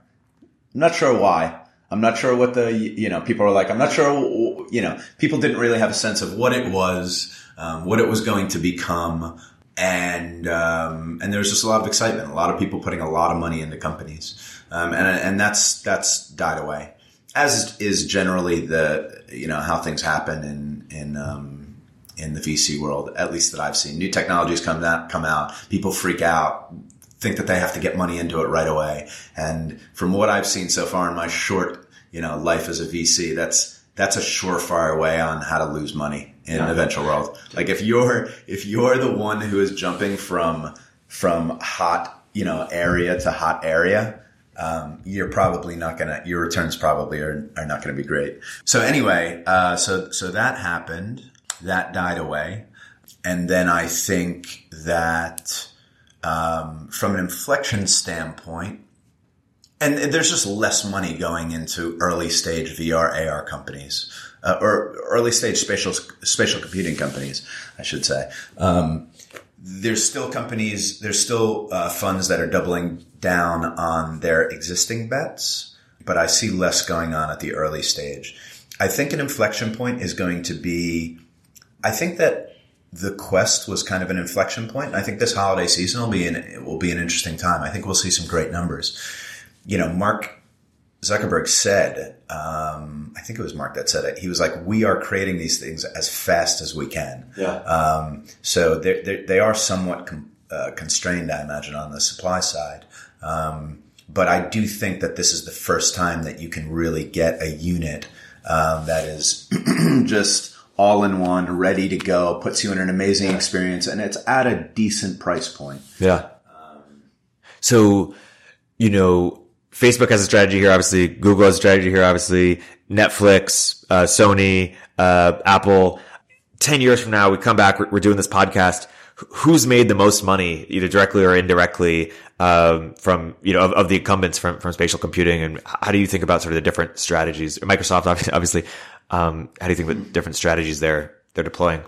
I'm not sure why. I'm not sure what the, you know, people are like, I'm not sure, you know, people didn't really have a sense of what it was, um, what it was going to become. And, um, and there was just a lot of excitement, a lot of people putting a lot of money into companies. Um, and, and that's, that's died away as is generally the, you know, how things happen in, in, um, in the VC world, at least that I've seen. New technologies come out, come out, people freak out, think that they have to get money into it right away. And from what I've seen so far in my short, you know, life as a VC, that's, that's a surefire way on how to lose money in yeah. the venture world. Like if you're, if you're the one who is jumping from, from hot, you know, area to hot area, um, you're probably not gonna your returns probably are, are not gonna be great. So anyway, uh, so so that happened. That died away, and then I think that um, from an inflection standpoint, and there's just less money going into early stage VR AR companies uh, or early stage spatial spatial computing companies, I should say. Um, there's still companies, there's still uh, funds that are doubling down on their existing bets, but I see less going on at the early stage. I think an inflection point is going to be, I think that the quest was kind of an inflection point. I think this holiday season will be an, will be an interesting time. I think we'll see some great numbers. You know, Mark Zuckerberg said, um, I think it was Mark that said it. He was like, "We are creating these things as fast as we can." Yeah. Um, so they're, they're, they are somewhat com- uh, constrained, I imagine, on the supply side. Um, but I do think that this is the first time that you can really get a unit um, that is just all in one, ready to go, puts you in an amazing experience, and it's at a decent price point. Yeah. So, you know, Facebook has a strategy here, obviously. Google has a strategy here, obviously. Netflix, uh, Sony, uh, Apple. 10 years from now, we come back, we're, we're doing this podcast. Who's made the most money, either directly or indirectly, um, from, you know, of, of, the incumbents from, from spatial computing? And how do you think about sort of the different strategies? Microsoft, obviously, um, how do you think about different strategies they're, they're deploying?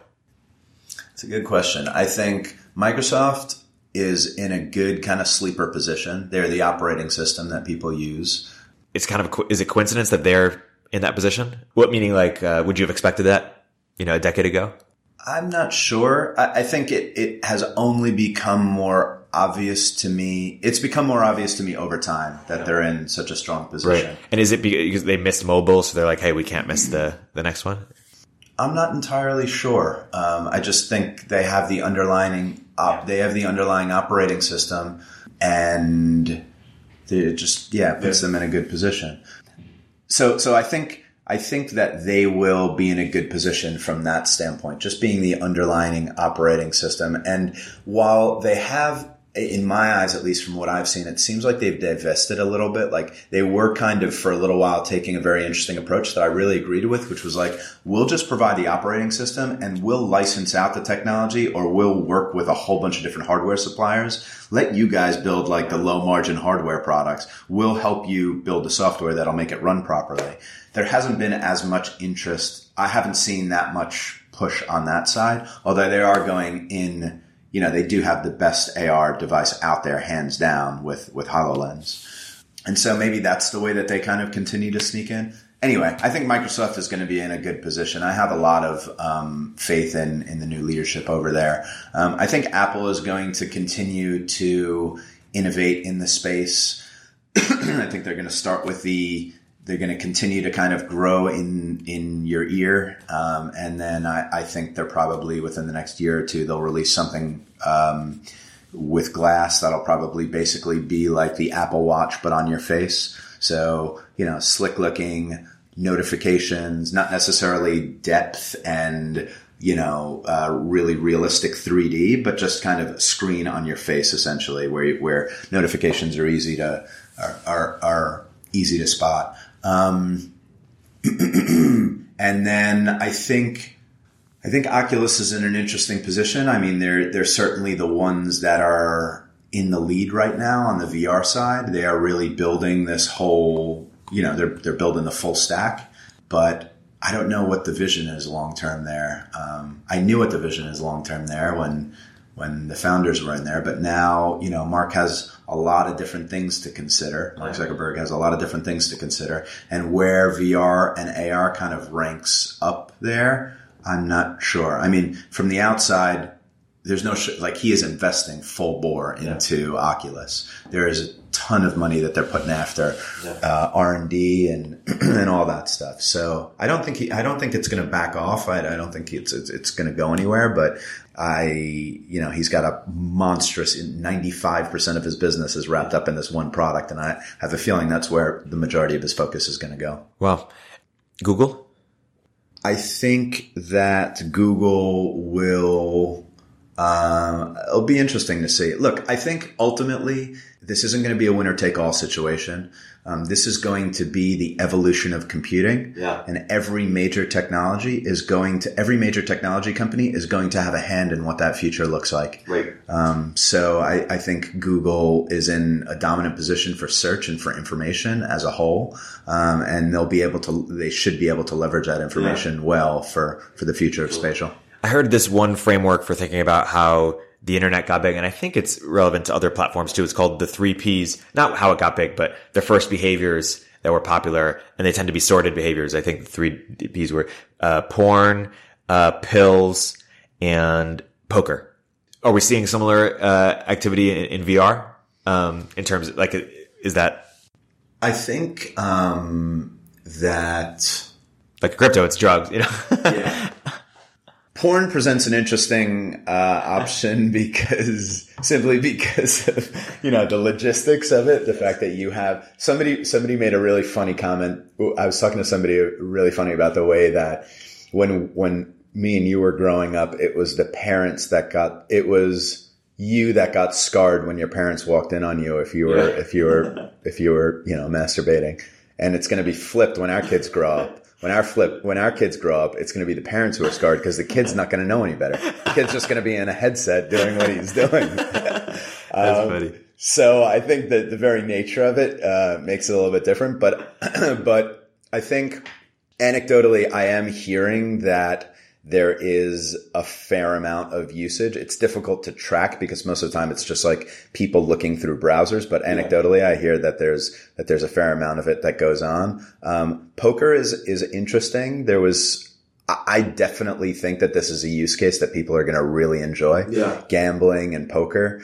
It's a good question. I think Microsoft is in a good kind of sleeper position. They're the operating system that people use. It's kind of a, is it coincidence that they're in that position? What meaning? Like, uh, would you have expected that? You know, a decade ago. I'm not sure. I, I think it it has only become more obvious to me. It's become more obvious to me over time that yeah. they're in such a strong position. Right. And is it because they missed mobile, so they're like, "Hey, we can't miss the the next one"? I'm not entirely sure. Um, I just think they have the underlying op- they have the underlying operating system, and it just yeah puts them in a good position. So so I think I think that they will be in a good position from that standpoint, just being the underlying operating system. And while they have in my eyes, at least from what I've seen, it seems like they've divested a little bit. Like they were kind of for a little while taking a very interesting approach that I really agreed with, which was like, we'll just provide the operating system and we'll license out the technology or we'll work with a whole bunch of different hardware suppliers. Let you guys build like the low margin hardware products. We'll help you build the software that'll make it run properly. There hasn't been as much interest. I haven't seen that much push on that side, although they are going in you know, they do have the best AR device out there, hands down, with with Hololens. And so maybe that's the way that they kind of continue to sneak in. Anyway, I think Microsoft is going to be in a good position. I have a lot of um, faith in in the new leadership over there. Um, I think Apple is going to continue to innovate in the space. I think they're going to start with the they're going to continue to kind of grow in in your ear, um, and then I, I, think they're probably within the next year or two they'll release something um, with glass that'll probably basically be like the Apple Watch but on your face. So you know, slick looking notifications, not necessarily depth and you know, uh, really realistic 3D, but just kind of screen on your face essentially, where where notifications are easy to are, are, are easy to spot. Um, and then I think I think Oculus is in an interesting position. I mean, they're they're certainly the ones that are in the lead right now on the VR side. They are really building this whole, you know, they're they're building the full stack, but I don't know what the vision is long term there. Um, I knew what the vision is long term there when when the founders were in there, but now you know Mark has a lot of different things to consider. Mark Zuckerberg has a lot of different things to consider, and where VR and AR kind of ranks up there, I'm not sure. I mean, from the outside, there's no sh- like he is investing full bore into yeah. Oculus. There is a ton of money that they're putting after yeah. uh, R and D and and all that stuff. So I don't think he, I don't think it's going to back off. I, I, don't think it's it's, it's going to go anywhere. But I, you know, he's got a monstrous 95% of his business is wrapped up in this one product. And I have a feeling that's where the majority of his focus is going to go. Well, Google? I think that Google will Um, it'll be interesting to see. Look, I think ultimately this isn't going to be a winner take all situation. Um, this is going to be the evolution of computing. Yeah. And every major technology is going to, every major technology company is going to have a hand in what that future looks like. Right. Um, so I, I think Google is in a dominant position for search and for information as a whole. Um, and they'll be able to, they should be able to leverage that information well for, for the future of spatial. I heard this one framework for thinking about how the internet got big, and I think it's relevant to other platforms too. It's called the three Ps, not how it got big, but the first behaviors that were popular, and they tend to be sorted behaviors. I think the three Ps were uh, porn, uh, pills, and poker. Are we seeing similar uh, activity in, in VR? Um, in terms of like, is that I think um, that like crypto? It's drugs, you know. yeah. Porn presents an interesting uh, option because simply because of you know the logistics of it, the fact that you have somebody somebody made a really funny comment. I was talking to somebody really funny about the way that when when me and you were growing up, it was the parents that got it was you that got scarred when your parents walked in on you if you were if you were if you were you know masturbating, and it's going to be flipped when our kids grow up when our flip when our kids grow up it's going to be the parents who are scarred because the kid's not going to know any better the kid's just going to be in a headset doing what he's doing That's Um, funny. so i think that the very nature of it uh, makes it a little bit different but but i think anecdotally i am hearing that there is a fair amount of usage. It's difficult to track because most of the time it's just like people looking through browsers. But anecdotally, I hear that there's that there's a fair amount of it that goes on. Um, poker is is interesting. There was. I definitely think that this is a use case that people are going to really enjoy. Yeah. Gambling and poker.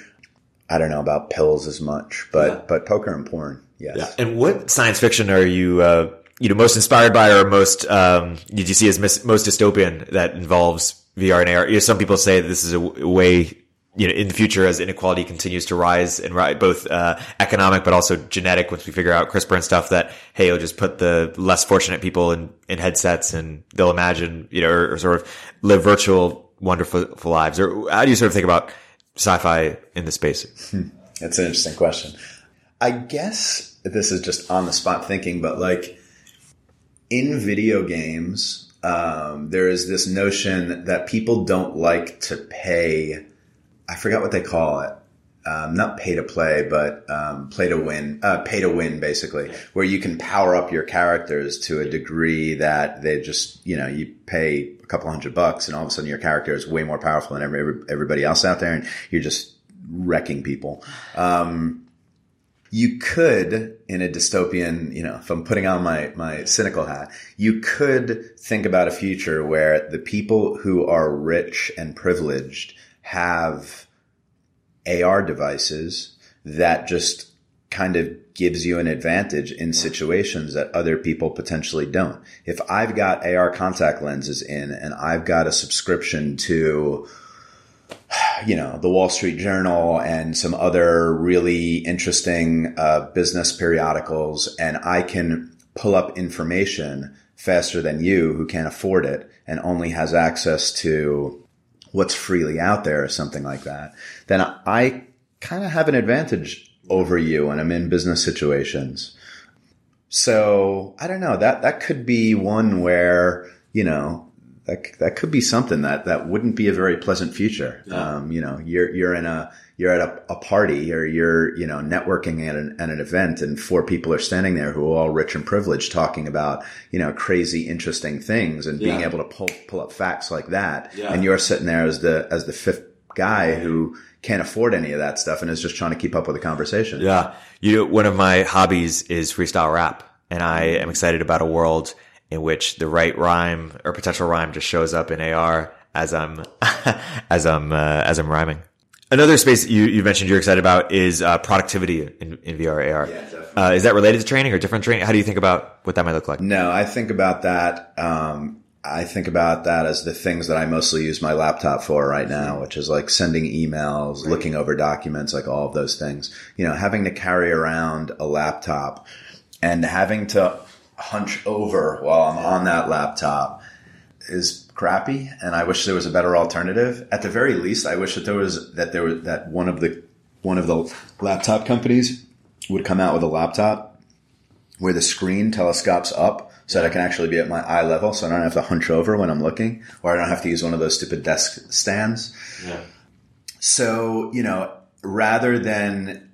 I don't know about pills as much, but Yeah. but poker and porn, yes. Yeah. And what science fiction are you, uh, you know, most inspired by or most, um, did you see as mis- most dystopian that involves VR and AR? You know, some people say this is a w- way, you know, in the future as inequality continues to rise and ri both, uh, economic, but also genetic once we figure out CRISPR and stuff that, hey, you'll just put the less fortunate people in, in headsets and they'll imagine, you know, or, or sort of live virtual, wonderful lives. Or how do you sort of think about sci-fi in the space? That's an interesting question. I guess this is just on the spot thinking, but like in video games, um, there is this notion that people don't like to pay. I forgot what they call it. Um, not pay to play, but um, play to win. Uh, pay to win, basically, where you can power up your characters to a degree that they just, you know, you pay a couple hundred bucks, and all of a sudden your character is way more powerful than every, everybody else out there, and you're just wrecking people. Um, you could, in a dystopian, you know, if I'm putting on my, my cynical hat, you could think about a future where the people who are rich and privileged have AR devices that just kind of gives you an advantage in situations that other people potentially don't. If I've got AR contact lenses in and I've got a subscription to, you know, the Wall Street Journal and some other really interesting uh, business periodicals, and I can pull up information faster than you who can't afford it and only has access to what's freely out there or something like that, then I kind of have an advantage over you when I'm in business situations. So I don't know that that could be one where you know that that could be something that that wouldn't be a very pleasant future. Um, you know, you're you're in a you're at a, a party or you're you know networking at an, at an event and four people are standing there who are all rich and privileged talking about you know crazy interesting things and being able to pull pull up facts like that Yeah. and you're sitting there as the as the fifth guy who can't afford any of that stuff and is just trying to keep up with the conversation. Yeah. You know, one of my hobbies is freestyle rap, and I am excited about a world in which the right rhyme or potential rhyme just shows up in AR as I'm as I'm uh, as I'm rhyming. Another space you, you mentioned you're excited about is uh, productivity in, in VR AR. definitely. uh, is that related to training or different training? How do you think about what that might look like? No, I think about that. Um, I think about that as the things that I mostly use my laptop for right now, which is like sending emails, looking over documents, like all of those things. You know, having to carry around a laptop and having to hunch over while I'm on that laptop is crappy, and I wish there was a better alternative. At the very least, I wish that there was that there was that one of the one of the laptop companies would come out with a laptop where the screen telescopes up so that I can actually be at my eye level, so I don't have to hunch over when I'm looking, or I don't have to use one of those stupid desk stands. Yeah. So you know, rather than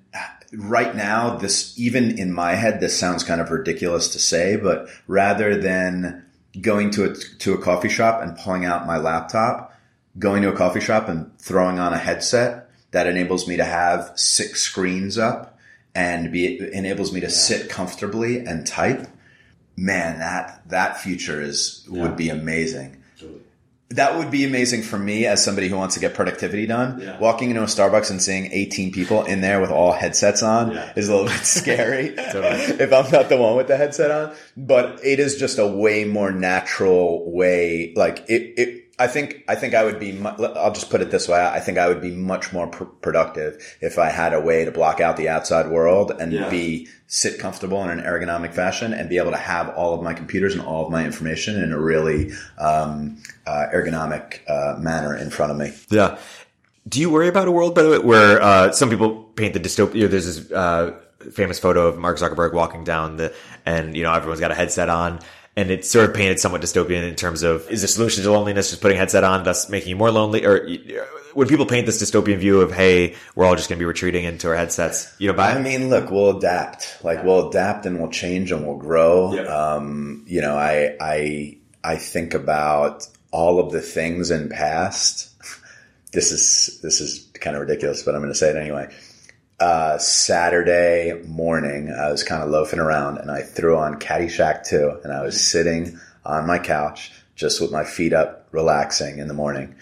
right now, this even in my head, this sounds kind of ridiculous to say, but rather than going to a to a coffee shop and pulling out my laptop, going to a coffee shop and throwing on a headset that enables me to have six screens up and be enables me to sit comfortably and type. Man, that that future is Yeah. would be amazing. That would be amazing for me as somebody who wants to get productivity done. Yeah. Walking into a Starbucks and seeing 18 people in there with all headsets on Yeah. is a little bit scary Totally. if I'm not the one with the headset on. But it is just a way more natural way. Like it, it I think, I think I would be, I'll just put it this way. I think I would be much more pr- productive if I had a way to block out the outside world and Yeah. be, sit comfortable in an ergonomic fashion and be able to have all of my computers and all of my information in a really, um, uh, ergonomic, uh, manner in front of me. Yeah. Do you worry about a world, by the way, where uh, some people paint the dystopia? There's this uh, famous photo of Mark Zuckerberg walking down the, and you know everyone's got a headset on, and it's sort of painted somewhat dystopian in terms of is the solution to loneliness just putting a headset on, thus making you more lonely? Or when people paint this dystopian view of hey, we're all just going to be retreating into our headsets, you know, by I mean, look, we'll adapt. Like we'll adapt and we'll change and we'll grow. Yeah. Um, you know, I I I think about all of the things in past. This is this is kind of ridiculous, but I'm going to say it anyway. Uh, Saturday morning, I was kind of loafing around and I threw on Caddyshack 2 and I was sitting on my couch just with my feet up, relaxing in the morning.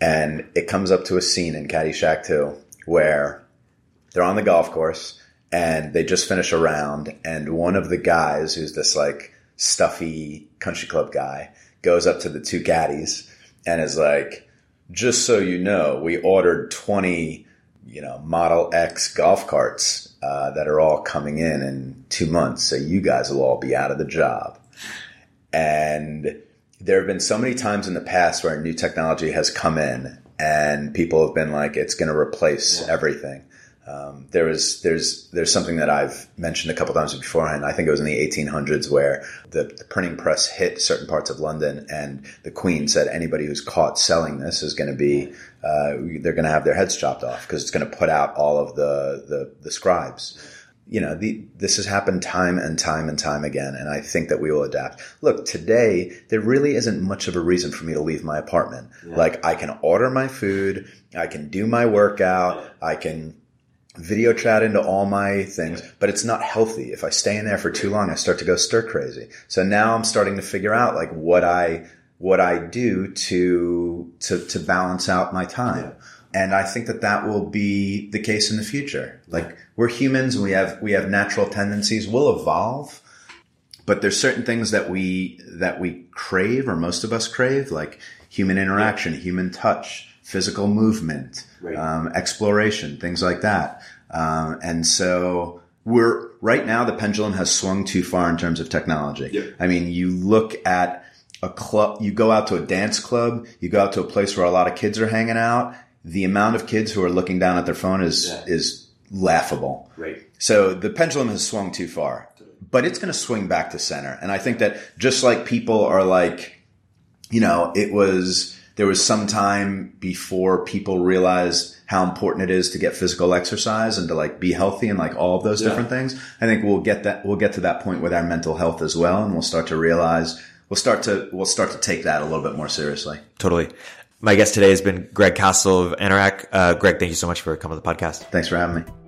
And it comes up to a scene in Caddyshack 2 where they're on the golf course and they just finish a round and one of the guys who's this like stuffy country club guy goes up to the two caddies and is like just so you know we ordered 20 you know model x golf carts uh, that are all coming in in two months. So you guys will all be out of the job. And there have been so many times in the past where new technology has come in and people have been like, it's going to replace everything. Um, there was, there's, there's something that I've mentioned a couple times beforehand. I think it was in the 1800s where the, the printing press hit certain parts of London and the Queen said anybody who's caught selling this is going to be, uh, they're going to have their heads chopped off because it's going to put out all of the, the, the scribes you know, the, this has happened time and time and time again, and I think that we will adapt. Look, today there really isn't much of a reason for me to leave my apartment. Like I can order my food, I can do my workout, I can video chat into all my things, but it's not healthy. If I stay in there for too long, I start to go stir crazy. So now I'm starting to figure out like what I what I do to to to balance out my time. And I think that that will be the case in the future. Like we're humans and we have we have natural tendencies. We'll evolve, but there's certain things that we that we crave or most of us crave, like human interaction, human touch, physical movement, Right. um, exploration, things like that. Um, and so we're right now the pendulum has swung too far in terms of technology. Yep. I mean, you look at a club, you go out to a dance club, you go out to a place where a lot of kids are hanging out. The amount of kids who are looking down at their phone is Yeah. is laughable. Right. So the pendulum has swung too far, but it's going to swing back to center. And I think that just like people are like, you know, it was, there was some time before people realized how important it is to get physical exercise and to like be healthy and like all of those Yeah. different things. I think we'll get that, we'll get to that point with our mental health as well. And we'll start to realize, we'll start to, we'll start to take that a little bit more seriously. Totally. My guest today has been Greg Castle of Anorak. Uh, Greg, thank you so much for coming to the podcast. Thanks for having me.